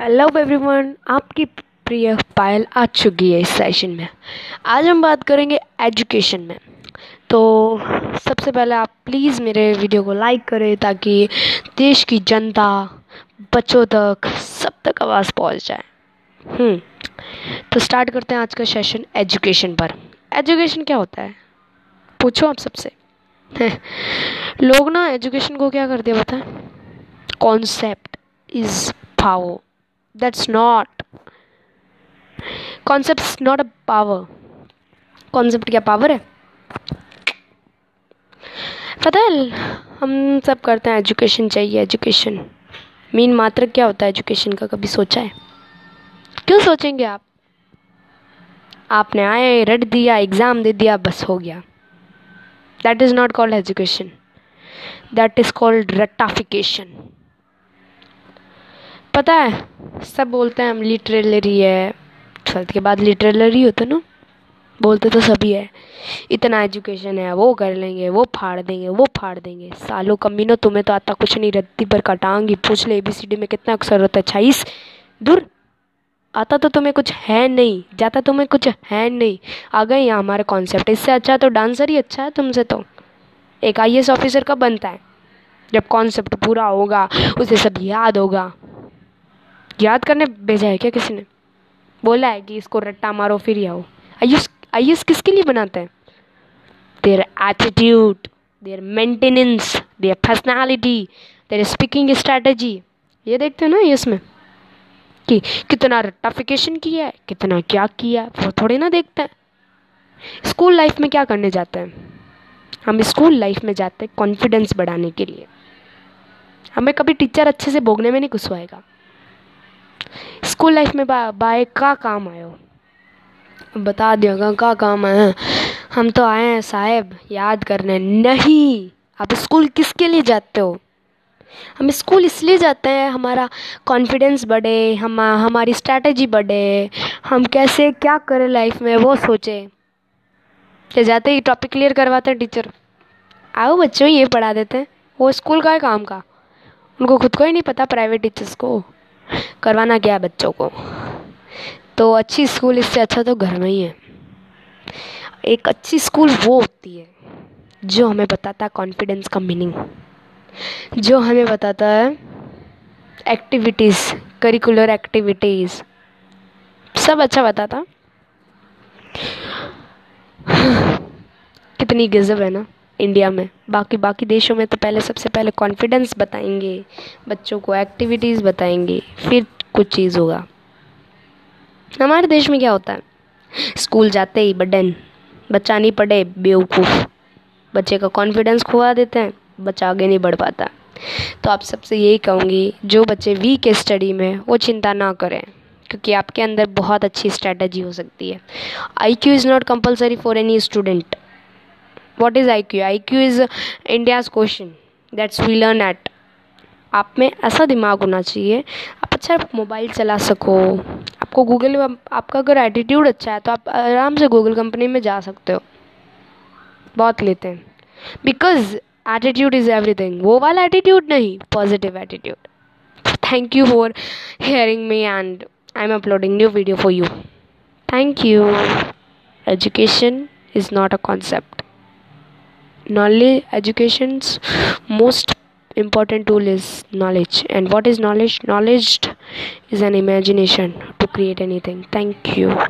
Hello everyone आपकी प्रिय पायल आ चुकी है इस सेशन में। आज हम बात करेंगे एजुकेशन में। तो सबसे पहले आप प्लीज़ मेरे वीडियो को लाइक करें ताकि देश की जनता बच्चों तक सब तक आवाज़ पहुँच जाए। हम्म, तो स्टार्ट करते हैं आज का सेशन एजुकेशन पर। एजुकेशन क्या होता है? पूछो आप सबसे। लोग ना एजुकेशन को क्या करते हैं पता concept is power that's not. Concepts not a power. Concept क्या पावर है? पता है, हम सब करते हैं एजुकेशन चाहिए एजुकेशन मीन मात्र क्या होता है एजुकेशन का कभी सोचा है? क्यों सोचेंगे आप? आपने आए रट दिया एग्ज़ाम दे दिया, बस हो गया. That is not called education that is called ratification पता है? सब बोलते हैं, हम लिटरेलरी है। ट्वेल्थ के बाद लिटरेलरी होता ना? बोलते तो सभी है। इतना एजुकेशन है, वो कर लेंगे, वो फाड़ देंगे, वो फाड़ देंगे। सालों कमीनो तुम्हें तो आता कुछ नहीं रत्ती पर कटाऊँगी पूछ ले एबीसीडी में कितना अक्सर होता है। छाईस, दूर। आता तो तुम्हें कुछ है नहीं, जाता तुम्हें कुछ है नहीं। आ गए यहाँ हमारे कॉन्सेप्ट इससे अच्छा तो डांसर ही अच्छा है तुमसे तो। एक आईएएस ऑफिसर कब बनता है? जब कॉन्सेप्ट पूरा होगा, उसे सब याद होगा। याद करने भेजा है क्या किसी ने? बोला है कि इसको रट्टा मारो, फिर आओ। आयुष आयुष किसके लिए बनाते हैं? Their attitude their maintenance their personality their speaking strategy ये देखते हैं ना इसमें कि कितना रट्टाफिकेशन किया है, कितना क्या किया है, वो थोड़े ना देखते हैं। स्कूल लाइफ में क्या करने जाते हैं? हम स्कूल लाइफ में जाते हैं कॉन्फिडेंस बढ़ाने के लिए। हमें कभी टीचर अच्छे से भोगने में नहीं घुसवाएगा स्कूल लाइफ में बा, बाय का काम आयो? बता दिया का काम है। हम तो आए हैं साहब याद करने। नहीं आप स्कूल किसके लिए जाते हो? हम स्कूल इसलिए जाते हैं हमारा कॉन्फिडेंस बढ़े हम हमारी स्ट्रैटेजी बढ़े। हम कैसे क्या करें लाइफ में वो सोचे। क्या जाते ही टॉपिक क्लियर करवाते हैं टीचर आओ बच्चों ये पढ़ा देते हैं। वो स्कूल का है काम का। उनको खुद को ही नहीं पता प्राइवेट टीचर्स को। करवाना क्या बच्चों को। तो अच्छी स्कूल इससे अच्छा तो घर में ही है। एक अच्छी स्कूल वो होती है, जो हमें बताता है कॉन्फिडेंस का मीनिंग जो हमें बताता है एक्टिविटीज़ करिकुलर एक्टिविटीज़ सब अच्छा बताता। कितनी गज़ब है ना। इंडिया में। बाकी बाकी देशों में तो पहले, सबसे पहले कॉन्फिडेंस बताएँगे, बच्चों को एक्टिविटीज़ बताएँगे, फिर कुछ चीज़ होगा। हमारे देश में क्या होता है? स्कूल जाते ही बडन बच्चा नहीं पढ़े, बेवकूफ़। बच्चे का कॉन्फिडेंस खुआ देते हैं, बच्चा आगे नहीं बढ़ पाता। तो आप सबसे यही कहूँगी, जो बच्चे वीक है स्टडी में वो चिंता ना करें, क्योंकि आपके अंदर बहुत अच्छी स्ट्रैटेजी हो सकती है। I Q is not compulsory for any student what is I Q I Q is India's question that's we learn at आप में ऐसा दिमाग होना चाहिए, आप अच्छा मोबाइल चला सको, आपको गूगल आपका अगर एटीट्यूड अच्छा है तो आप आराम से गूगल कंपनी में जा सकते हो। बहुत लेते हैं। बिकॉज़ एटीट्यूड इज़ एवरीथिंग वो वाला एटीट्यूड नहीं positive attitude thank you for hearing me and I am uploading new video for you thank you education is not a concept knowledge education's most important tool is knowledge. And what is knowledge? Knowledge is an imagination to create anything. Thank you